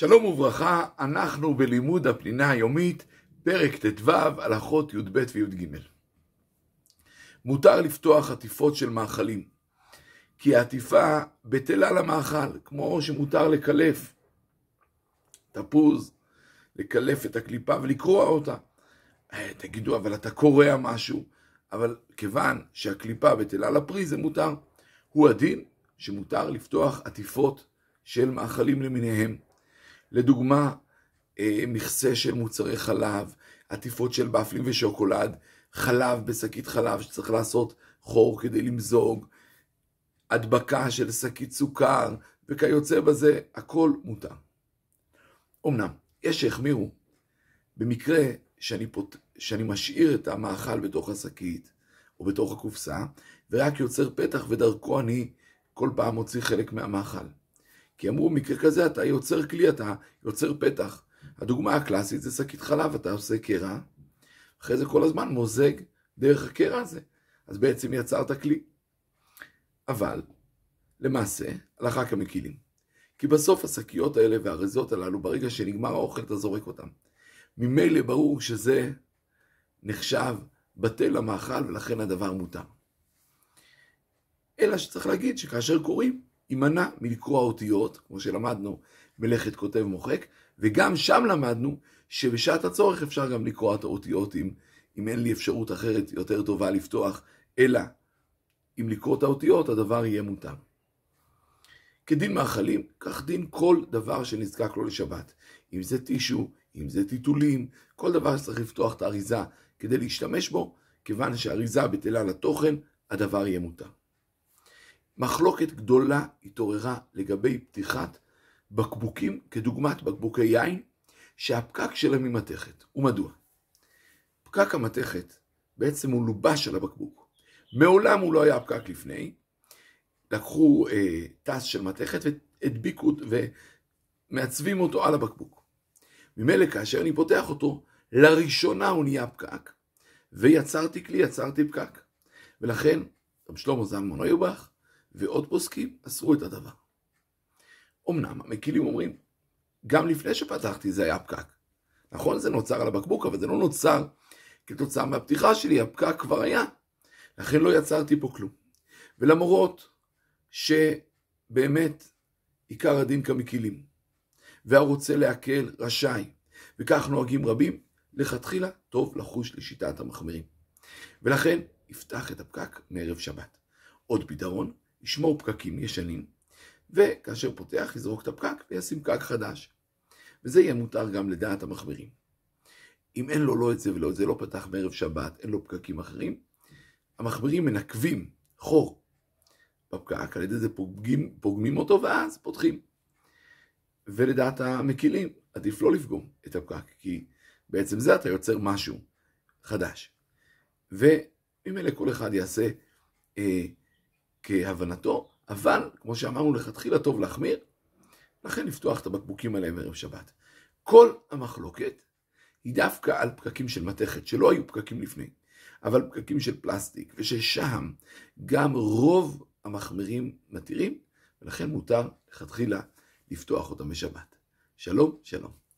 שלום וברכה, אנחנו בלימוד הפנינה היומית, פרק ט"ו, הלכות י"ב וי"ג. מותר לפתוח עטיפות של מאכלים, כי העטיפה בטלה למאכל, כמו שמותר לקלף תפוז, לקלף את הקליפה ולקרוע אותה. אה, תגידו, אבל אתה קורע משהו, אבל כיוון שהקליפה בטלה לפרי זה מותר. הוא הדין שמותר לפתוח עטיפות של מאכלים למיניהם. לדוגמה, אה, מכסה של מוצרי חלב, עטיפות של בפלים ושוקולד, חלב בשקית חלב שצריך לעשות חור כדי למזוג, הדבקה של שקית סוכר, וכיוצא בזה, הכל מותר. אמנם, יש שהחמירו, במקרה שאני, פות... שאני משאיר את המאכל בתוך השקית או בתוך הקופסה, ורק יוצר פתח ודרכו אני כל פעם מוציא חלק מהמאכל. כי אמרו, במקרה כזה אתה יוצר כלי, אתה יוצר פתח. הדוגמה הקלאסית זה שקית חלב, אתה עושה קרע, אחרי זה כל הזמן מוזג דרך הקרע הזה. אז בעצם יצרת כלי. אבל, למעשה, הלכה כמקילים. כי בסוף השקיות האלה והאריזות הללו, ברגע שנגמר האוכל אתה זורק אותם. ממילא ברור שזה נחשב בטל למאכל ולכן הדבר מותר. אלא שצריך להגיד שכאשר קוראים, יימנע מלקרוא אותיות, כמו שלמדנו מלאכת כותב מוחק, וגם שם למדנו שבשעת הצורך אפשר גם לקרוא את האותיות אם, אם אין לי אפשרות אחרת יותר טובה לפתוח, אלא אם לקרוא את האותיות הדבר יהיה מותר. כדין מאכלים, כך דין כל דבר שנזקק לו לשבת. אם זה טישו, אם זה טיטולים, כל דבר שצריך לפתוח את האריזה כדי להשתמש בו, כיוון שהאריזה בטלה לתוכן, הדבר יהיה מותר. מחלוקת גדולה התעוררה לגבי פתיחת בקבוקים כדוגמת בקבוקי יין, שהפקק שלהם היא מתכת. ומדוע? פקק המתכת בעצם הוא לובש על הבקבוק. מעולם הוא לא היה פקק לפני. לקחו אה, טס של מתכת והדביקו ומעצבים אותו על הבקבוק. ממילא כאשר אני פותח אותו, לראשונה הוא נהיה פקק, ויצרתי כלי, יצרתי פקק. ולכן, רב שלמה זלמן אוירבך ועוד פוסקים אסרו את הדבר. אמנם המקילים אומרים, גם לפני שפתחתי זה היה פקק. נכון, זה נוצר על הבקבוק, אבל זה לא נוצר כתוצאה מהפתיחה שלי, הפקק כבר היה. לכן לא יצרתי פה כלום. ולמרות שבאמת עיקר הדין כמקילים, והרוצה להקל רשאי, וכך נוהגים רבים, לכתחילה טוב לחוש לשיטת המחמירים. ולכן יפתח את הפקק מערב שבת. עוד פתרון, ישמור פקקים ישנים, וכאשר פותח יזרוק את הפקק וישים פקק חדש. וזה יהיה מותר גם לדעת המחמירים. אם אין לו לא את זה ולא את זה, לא פתח בערב שבת, אין לו פקקים אחרים, המחמירים מנקבים חור בפקק, על ידי זה פוגמים, פוגמים אותו ואז פותחים. ולדעת המקילים, עדיף לא לפגום את הפקק, כי בעצם זה אתה יוצר משהו חדש. וממילא כל אחד יעשה אה, כהבנתו, אבל כמו שאמרנו לכתחילה טוב להחמיר, לכן לפתוח את הבקבוקים עליהם ערב שבת. כל המחלוקת היא דווקא על פקקים של מתכת, שלא היו פקקים לפני, אבל פקקים של פלסטיק, וששם גם רוב המחמירים מתירים, ולכן מותר לכתחילה לפתוח אותם בשבת. שלום, שלום.